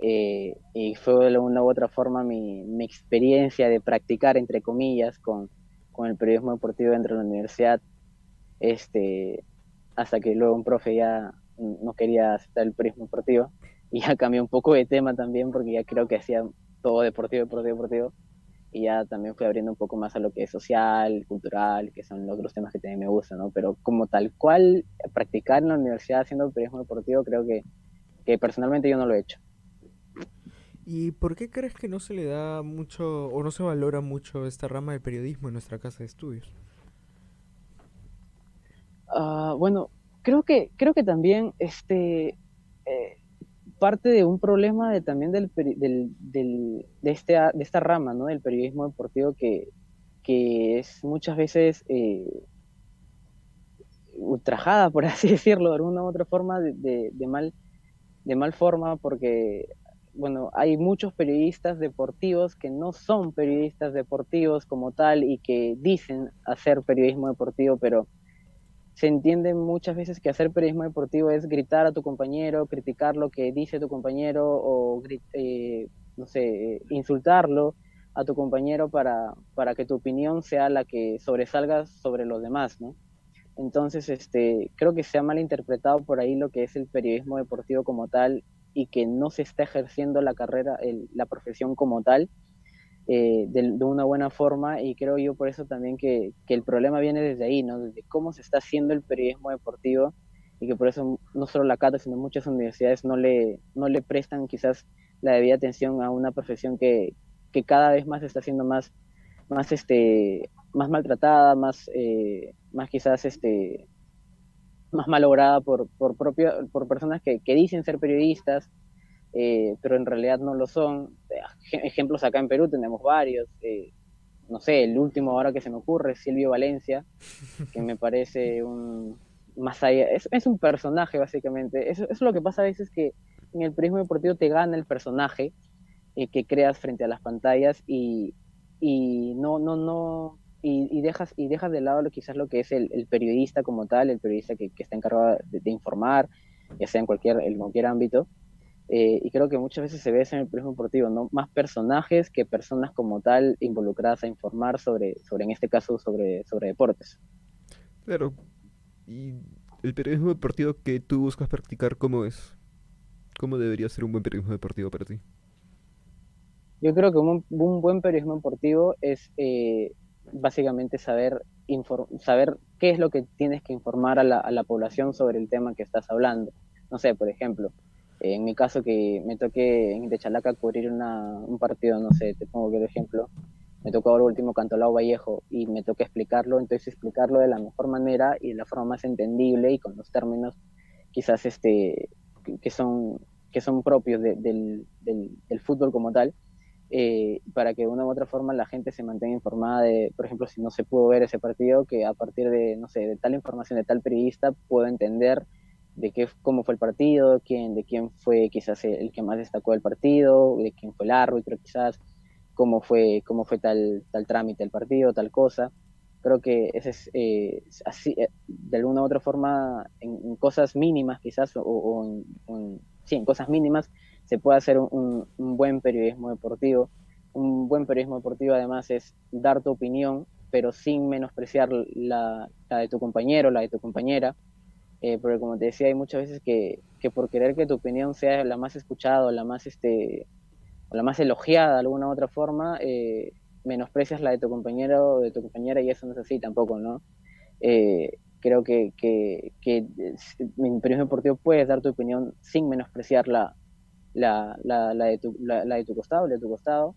eh, y fue de una u otra forma mi, mi, experiencia de practicar, entre comillas, con, con, el periodismo deportivo dentro de la universidad, este, hasta que luego un profe ya no quería aceptar el periodismo deportivo y ya cambió un poco de tema también porque ya creo que hacía todo deportivo, deportivo, deportivo y ya también fui abriendo un poco más a lo que es social, cultural, que son los otros temas que también me gustan, ¿no? Pero como tal cual practicar en la universidad haciendo periodismo deportivo, creo que, que personalmente yo no lo he hecho. ¿Y por qué crees que no se le da mucho o no se valora mucho esta rama del periodismo en nuestra casa de estudios? Uh, bueno, creo que, creo que también este, eh, parte de un problema de, también del, del, del, de, este, de esta rama ¿no? del periodismo deportivo que, que es muchas veces eh, ultrajada, por así decirlo, de alguna u otra forma, de, de, mal, de mal forma, porque bueno, hay muchos periodistas deportivos que no son periodistas deportivos como tal y que dicen hacer periodismo deportivo, pero se entiende muchas veces que hacer periodismo deportivo es gritar a tu compañero, criticar lo que dice tu compañero o, eh, no sé, insultarlo a tu compañero para, para que tu opinión sea la que sobresalga sobre los demás, ¿no? Entonces, este, creo que se ha malinterpretado por ahí lo que es el periodismo deportivo como tal y que no se está ejerciendo la carrera, el, la profesión como tal eh, de, de, una buena forma y creo yo por eso también que, que, el problema viene desde ahí, ¿no? Desde cómo se está haciendo el periodismo deportivo y que por eso no solo la Cata, sino muchas universidades no le, no le prestan quizás la debida atención a una profesión que, que cada vez más está siendo más, más, este, más maltratada, más, eh, más quizás este, más malograda por, por, propio, por personas que, que dicen ser periodistas, eh, pero en realidad no lo son. Ejemplos acá en Perú tenemos varios. Eh, no sé, el último ahora que se me ocurre, Silvio Valencia, que me parece un más allá, es, es un personaje básicamente. Eso, eso, es lo que pasa a veces que en el periodismo deportivo te gana el personaje eh, que creas frente a las pantallas y, y no, no, no, y, dejas, y dejas de lado lo, quizás lo que es el, el periodista como tal, el periodista que, que está encargado de, de, informar, ya sea en cualquier, en cualquier ámbito. Eh, y creo que muchas veces se ve eso en el periodismo deportivo, ¿no? Más personajes que personas como tal involucradas a informar sobre, sobre en este caso, sobre, sobre deportes. Claro. ¿Y el periodismo deportivo que tú buscas practicar, cómo es? ¿Cómo debería ser un buen periodismo deportivo para ti? Yo creo que un, un buen periodismo deportivo es eh, básicamente saber, saber qué es lo que tienes que informar a la, a la población sobre el tema que estás hablando. No sé, por ejemplo, en mi caso que me toque en Techalaca cubrir una, un partido, no sé, te pongo el ejemplo, me tocó ahora último Cantolao Vallejo y me toca explicarlo, entonces explicarlo de la mejor manera y de la forma más entendible y con los términos quizás este, que, son, que son propios de, del, del, del, fútbol como tal, eh, para que de una u otra forma la gente se mantenga informada de, por ejemplo, si no se pudo ver ese partido, que a partir de, no sé, de tal información de tal periodista puedo entender de qué, cómo fue el partido, quién, de quién fue quizás el que más destacó del partido, de quién fue el árbitro quizás, cómo fue, cómo fue tal, tal trámite del partido, tal cosa. Creo que ese es eh, así, eh, de alguna u otra forma, en, cosas mínimas quizás, o, en, sí, en cosas mínimas, se puede hacer un, un, buen periodismo deportivo. Un buen periodismo deportivo además es dar tu opinión, pero sin menospreciar la, la de tu compañero, la de tu compañera, eh, porque como te decía, hay muchas veces que, que, por querer que tu opinión sea la más escuchada o la más, este, o la más elogiada de alguna u otra forma, eh, menosprecias la de tu compañero o de tu compañera y eso no es así tampoco, ¿no? Eh, creo que, que, que en periodismo deportivo puedes dar tu opinión sin menospreciar la, la, la, la de, tu, la, la, de tu costado, de tu costado,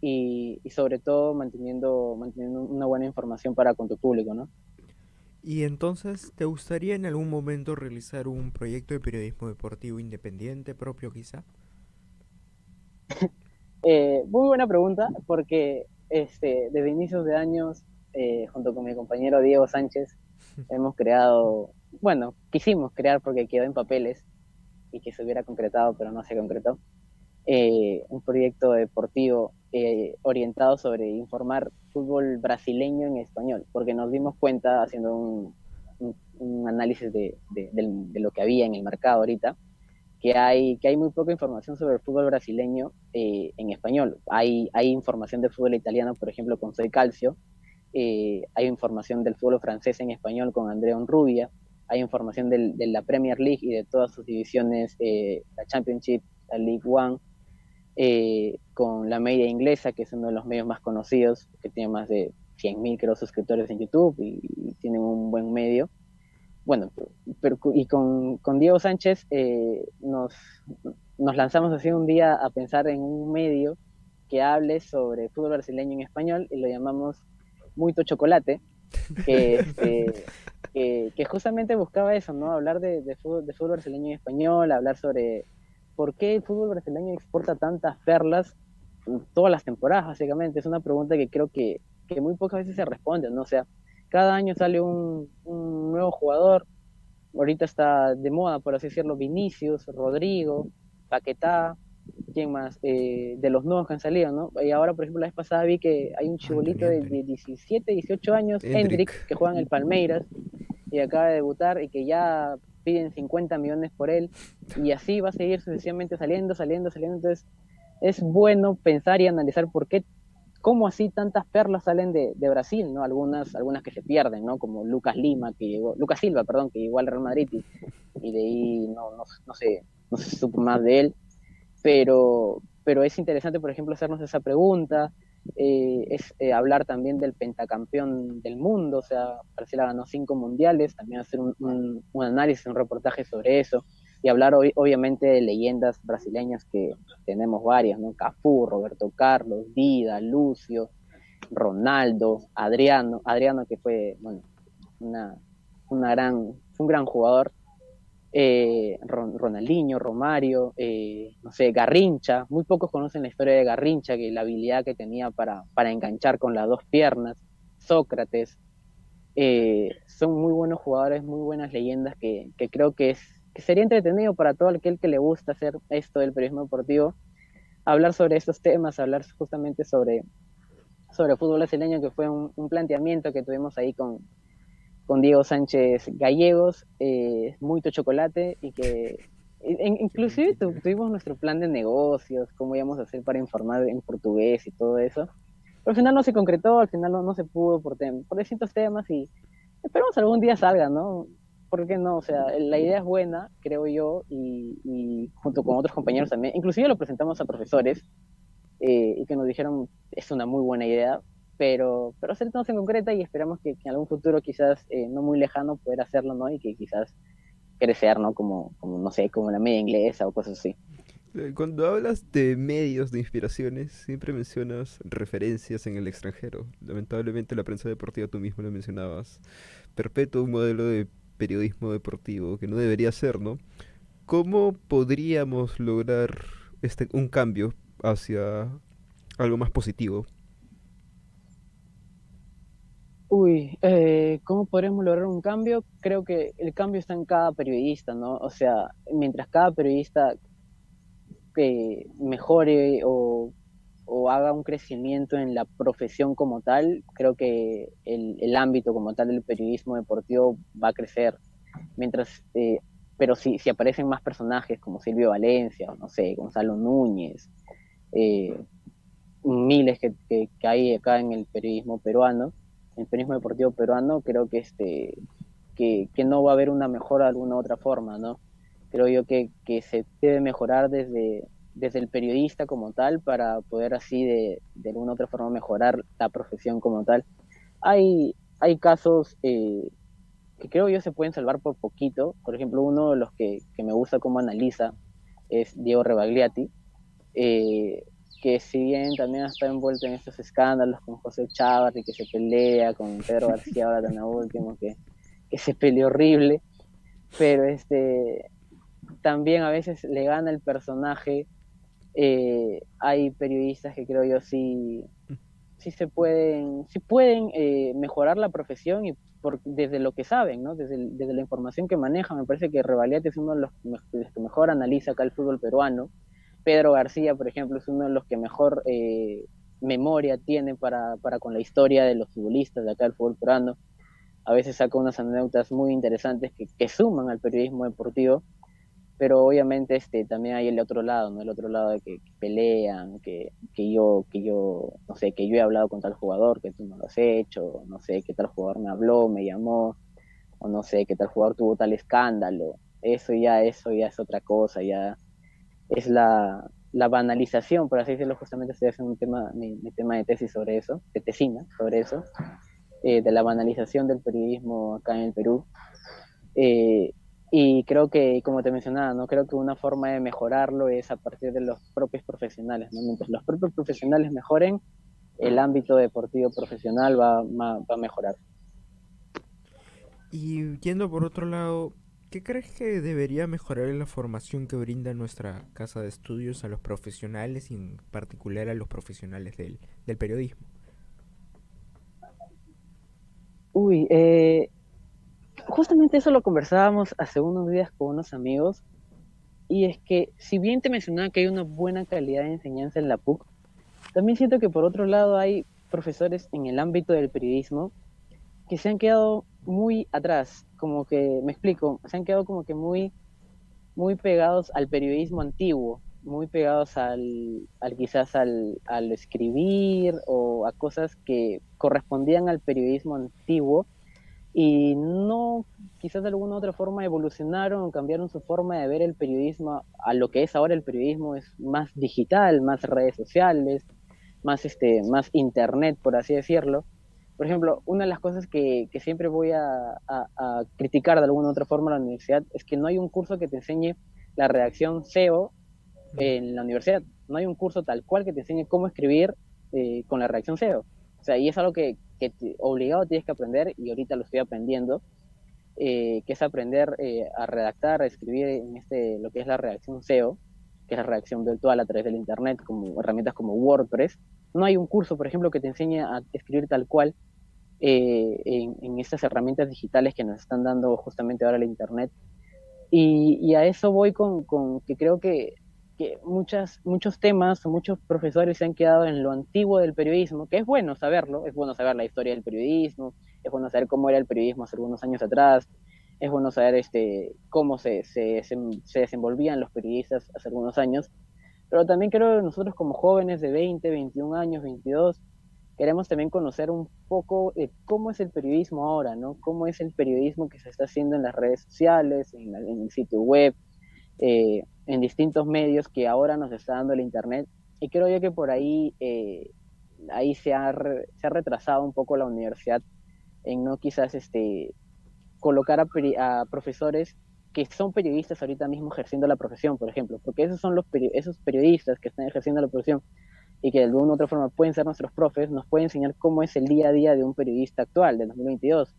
y, y sobre todo manteniendo, manteniendo una buena información para con tu público, ¿no? Y entonces, ¿te gustaría en algún momento realizar un proyecto de periodismo deportivo independiente propio quizá? eh, muy buena pregunta, porque este, desde inicios de años, eh, junto con mi compañero Diego Sánchez, hemos creado, bueno, quisimos crear porque quedó en papeles y que se hubiera concretado, pero no se concretó, eh, un proyecto deportivo eh, orientado sobre informar fútbol brasileño en español, porque nos dimos cuenta haciendo un, análisis de, de, de, de, lo que había en el mercado ahorita, que hay, que hay muy poca información sobre el fútbol brasileño eh, en español. Hay, hay información del fútbol italiano, por ejemplo, con Soy Calcio, eh, hay información del fútbol francés en español con Andrea Rubia, hay información del, de la Premier League y de todas sus divisiones, eh, la Championship, la League One, con la media inglesa, que es uno de los medios más conocidos, que tiene más de 100.000 creo suscriptores en YouTube y, y tienen un buen medio bueno, pero, y con, con Diego Sánchez eh, nos, nos lanzamos así un día a pensar en un medio que hable sobre fútbol brasileño en español y lo llamamos Muito Chocolate, que, este, que, justamente buscaba eso, ¿no? Hablar de, de, fútbol, de fútbol brasileño en español, hablar sobre por qué el fútbol brasileño exporta tantas perlas todas las temporadas, básicamente. Es una pregunta que creo que, que muy pocas veces se responde, ¿no? O sea, cada año sale un, nuevo jugador. Ahorita está de moda, por así decirlo, Vinicius, Rodrigo, Paquetá, ¿quién más? Eh, de los nuevos que han salido, ¿no? Y ahora, por ejemplo, la vez pasada vi que hay un chibolito de, 17, 18 años, Hendrik, que juega en el Palmeiras y acaba de debutar y que ya piden 50 millones por él y así va a seguir sucesivamente saliendo, saliendo, saliendo. Entonces, es bueno pensar y analizar por qué cómo así tantas perlas salen de, Brasil, ¿no? Algunas, algunas que se pierden, ¿no? Como Lucas Lima, que llegó, Lucas Silva, perdón, que llegó al Real Madrid y, de ahí no, no, no, sé, no se supo más de él. Pero, pero es interesante, por ejemplo, hacernos esa pregunta, eh, es eh, hablar también del pentacampeón del mundo, o sea, Brasil ganó cinco mundiales, también hacer un, un, análisis, un reportaje sobre eso y hablar obviamente de leyendas brasileñas que tenemos varias, ¿no? Cafú, Roberto Carlos, Dida, Lucio, Ronaldo, Adriano, Adriano que fue, bueno, una, una gran, un gran jugador, eh, Ronaldinho, Romario, eh, no sé, Garrincha, muy pocos conocen la historia de Garrincha, que la habilidad que tenía para, para enganchar con las dos piernas, Sócrates, eh, son muy buenos jugadores, muy buenas leyendas que, que creo que es sería entretenido para todo aquel que le gusta hacer esto del periodismo deportivo, hablar sobre estos temas, hablar justamente sobre, sobre fútbol brasileño, que fue un, planteamiento que tuvimos ahí con, con Diego Sánchez Gallegos, eh, Muito Chocolate, y que inclusive tuvimos nuestro plan de negocios, cómo íbamos a hacer para informar en portugués y todo eso. Pero al final no se concretó, al final no, no se pudo por, por distintos temas y esperamos algún día salga, ¿no? ¿por qué no? O sea, la idea es buena, creo yo, y, junto con otros compañeros también, inclusive lo presentamos a profesores eh, y que nos dijeron, es una muy buena idea, pero, pero acertamos en concreta y esperamos que, en algún futuro quizás eh, no muy lejano poder hacerlo, ¿no? Y que quizás crecer, ¿no? Como, como, no sé, como la media inglesa o cosas así. Eh, cuando hablas de medios de inspiraciones, siempre mencionas referencias en el extranjero. Lamentablemente la prensa deportiva tú mismo lo mencionabas. Perpetuo un modelo de periodismo deportivo, que no debería ser, ¿no? ¿Cómo podríamos lograr este, un cambio hacia algo más positivo? Uy, eh, ¿cómo podríamos lograr un cambio? Creo que el cambio está en cada periodista, ¿no? O sea, mientras cada periodista que mejore o, haga un crecimiento en la profesión como tal, creo que el, ámbito como tal del periodismo deportivo va a crecer mientras, eh, pero si, si aparecen más personajes como Silvio Valencia, o no sé, Gonzalo Núñez, eh, miles que, que, hay acá en el periodismo peruano, el periodismo deportivo peruano, creo que este que, que, no va a haber una mejora de alguna otra forma, ¿no? Creo yo que, que se debe mejorar desde, desde el periodista como tal para poder así de, de alguna otra forma mejorar la profesión como tal. Hay, hay casos eh, que creo yo se pueden salvar por poquito. Por ejemplo, uno de los que, que me gusta cómo analiza es Diego Rebagliati, eh, que si bien también está envuelto en estos escándalos con José Chávarri, que se pelea con Pedro García ahora tan último, que, que se peleó horrible, pero este también a veces le gana el personaje. Eh, hay periodistas que creo yo sí, sí se pueden, sí pueden eh, mejorar la profesión y desde lo que saben, ¿no? desde, desde, la información que manejan. Me parece que Revaliate es uno de los, que mejor analiza acá el fútbol peruano. Pedro García, por ejemplo, es uno de los que mejor eh, memoria tiene para, para, con la historia de los futbolistas de acá del fútbol peruano. A veces saca unas anécdotas muy interesantes que, que suman al periodismo deportivo. pero obviamente este, también hay el otro lado, ¿no? El otro lado de que, pelean, que, que, yo, que yo, no sé, que yo he hablado con tal jugador, que tú no lo has hecho, no sé, que tal jugador me habló, me llamó, o no sé, que tal jugador tuvo tal escándalo. Eso ya, eso ya es otra cosa, ya es la, la banalización, por así decirlo, justamente estoy haciendo un tema, mi, tema de tesis sobre eso, de tesina sobre eso, eh, de la banalización del periodismo acá en el Perú. Eh, y creo que, como te mencionaba, ¿no? creo que una forma de mejorarlo es a partir de los propios profesionales. ¿no? Mientras los propios profesionales mejoren, el ámbito deportivo profesional va, va, va a mejorar. Y yendo por otro lado, ¿qué crees que debería mejorar la formación que brinda nuestra casa de estudios a los profesionales y en particular a los profesionales del, del periodismo? Uy, eh, justamente eso lo conversábamos hace unos días con unos amigos, y es que si bien te mencionaba que hay una buena calidad de enseñanza en la PUC, también siento que por otro lado hay profesores en el ámbito del periodismo que se han quedado muy atrás, como que, me explico, se han quedado como que muy, muy pegados al periodismo antiguo, muy pegados al, al quizás al, al escribir o a cosas que correspondían al periodismo antiguo, y no, quizás de alguna otra forma evolucionaron cambiaron su forma de ver el periodismo a lo que es ahora el periodismo, es más digital, más redes sociales, más, este, más internet, por así decirlo. Por ejemplo, una de las cosas que, que siempre voy a, a, criticar de alguna otra forma en la universidad es que no hay un curso que te enseñe la redacción SEO en la universidad. No hay un curso tal cual que te enseñe cómo escribir eh, con la redacción SEO. O sea, y es algo que, que obligado tienes que aprender, y ahorita lo estoy aprendiendo, eh, que es aprender eh, a redactar, a escribir en este, lo que es la redacción SEO, que es la redacción virtual a través del Internet, como herramientas como WordPress. No hay un curso, por ejemplo, que te enseñe a escribir tal cual eh, en, estas herramientas digitales que nos están dando justamente ahora el Internet. Y, a eso voy con, con que creo que que muchas, muchos temas, muchos profesores se han quedado en lo antiguo del periodismo, que es bueno saberlo, es bueno saber la historia del periodismo, es bueno saber cómo era el periodismo hace algunos años atrás, es bueno saber este, cómo se, se, se, desenvolvían los periodistas hace algunos años, pero también creo que nosotros como jóvenes de 20, 21 años, 22, queremos también conocer un poco de cómo es el periodismo ahora, ¿no? Cómo es el periodismo que se está haciendo en las redes sociales, en, en el sitio web, eh, en distintos medios que ahora nos está dando el Internet. Y creo yo que por ahí, eh, ahí se ha, se ha retrasado un poco la universidad en no quizás este, colocar a, profesores que son periodistas ahorita mismo ejerciendo la profesión, por ejemplo, porque esos son los esos periodistas que están ejerciendo la profesión y que de alguna u otra forma pueden ser nuestros profes, nos pueden enseñar cómo es el día a día de un periodista actual, de 2022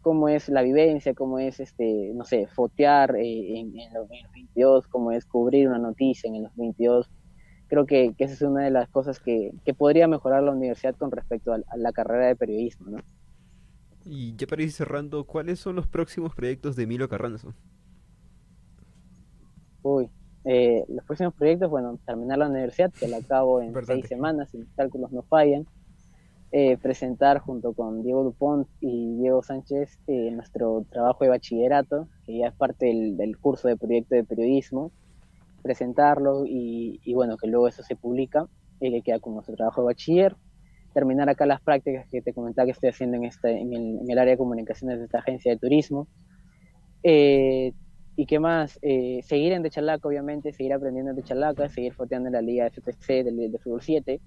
cómo es la vivencia, cómo es, este, no sé, fotear eh, en, los 22, cómo es cubrir una noticia en los 22. Creo que, esa es una de las cosas que, podría mejorar la universidad con respecto a, la carrera de periodismo, ¿no? Y ya para ir cerrando, ¿cuáles son los próximos proyectos de Emilio Carranzo? Uy, eh, los próximos proyectos, bueno, terminar la universidad, que la acabo en seis semanas, si mis cálculos no fallan. Eh, presentar junto con Diego Dupont y Diego Sánchez eh, nuestro trabajo de bachillerato, que ya es parte del, curso de proyecto de periodismo, presentarlo y, bueno, que luego eso se publica y que queda como nuestro trabajo de bachiller. Terminar acá las prácticas que te comentaba que estoy haciendo en, este, en, el, área de comunicaciones de esta agencia de turismo. Eh, ¿Y qué más? seguir en Chalaca, obviamente, seguir aprendiendo en Chalaca, seguir foteando en la Liga FPC de, de Fútbol 7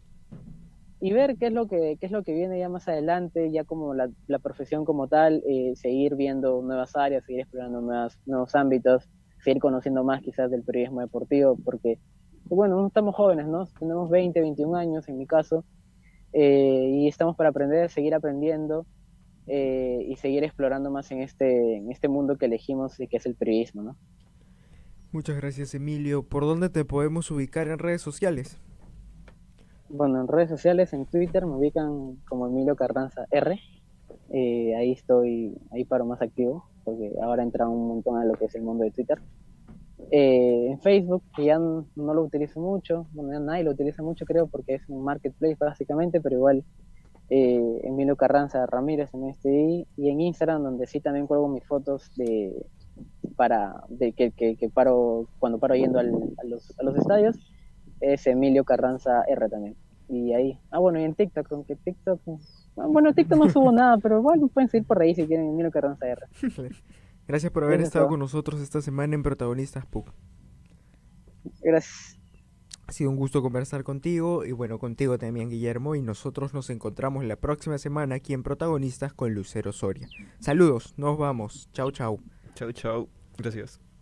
y ver qué es lo que qué es lo que viene ya más adelante, ya como la, la profesión como tal, eh, seguir viendo nuevas áreas, seguir explorando nuevas, nuevos ámbitos, seguir conociendo más quizás del periodismo deportivo, porque, bueno, no estamos jóvenes, ¿no? Tenemos 20, 21 años en mi caso, eh, y estamos para aprender, seguir aprendiendo eh, y seguir explorando más en este, en este mundo que elegimos y que es el periodismo, ¿no? Muchas gracias, Emilio. ¿Por dónde te podemos ubicar en redes sociales? bueno, en redes sociales, en Twitter me ubican como Emilio Carranza R. Eh, ahí estoy, ahí paro más activo, porque ahora entra un montón a lo que es el mundo de Twitter. Eh, en Facebook, que ya no, lo utilizo mucho, bueno, ya nadie lo utiliza mucho creo, porque es un marketplace básicamente, pero igual eh, Emilio Carranza Ramírez en este y en Instagram, donde sí también cuelgo mis fotos de, para, de, que, que, que paro, cuando paro yendo al, a, los, a los estadios, es Emilio Carranza R también. Y ahí, ah bueno, y en TikTok, aunque TikTok, ah, bueno, TikTok no subo nada, pero bueno, pueden seguir por ahí si quieren Emilio Carranza R. Gracias por haber estado con nosotros esta semana en Protagonistas PUC. Gracias. Ha sido un gusto conversar contigo y bueno, contigo también Guillermo y nosotros nos encontramos la próxima semana aquí en Protagonistas con Lucero Soria. Saludos, nos vamos. Chau, chau. Chau, chau. Gracias.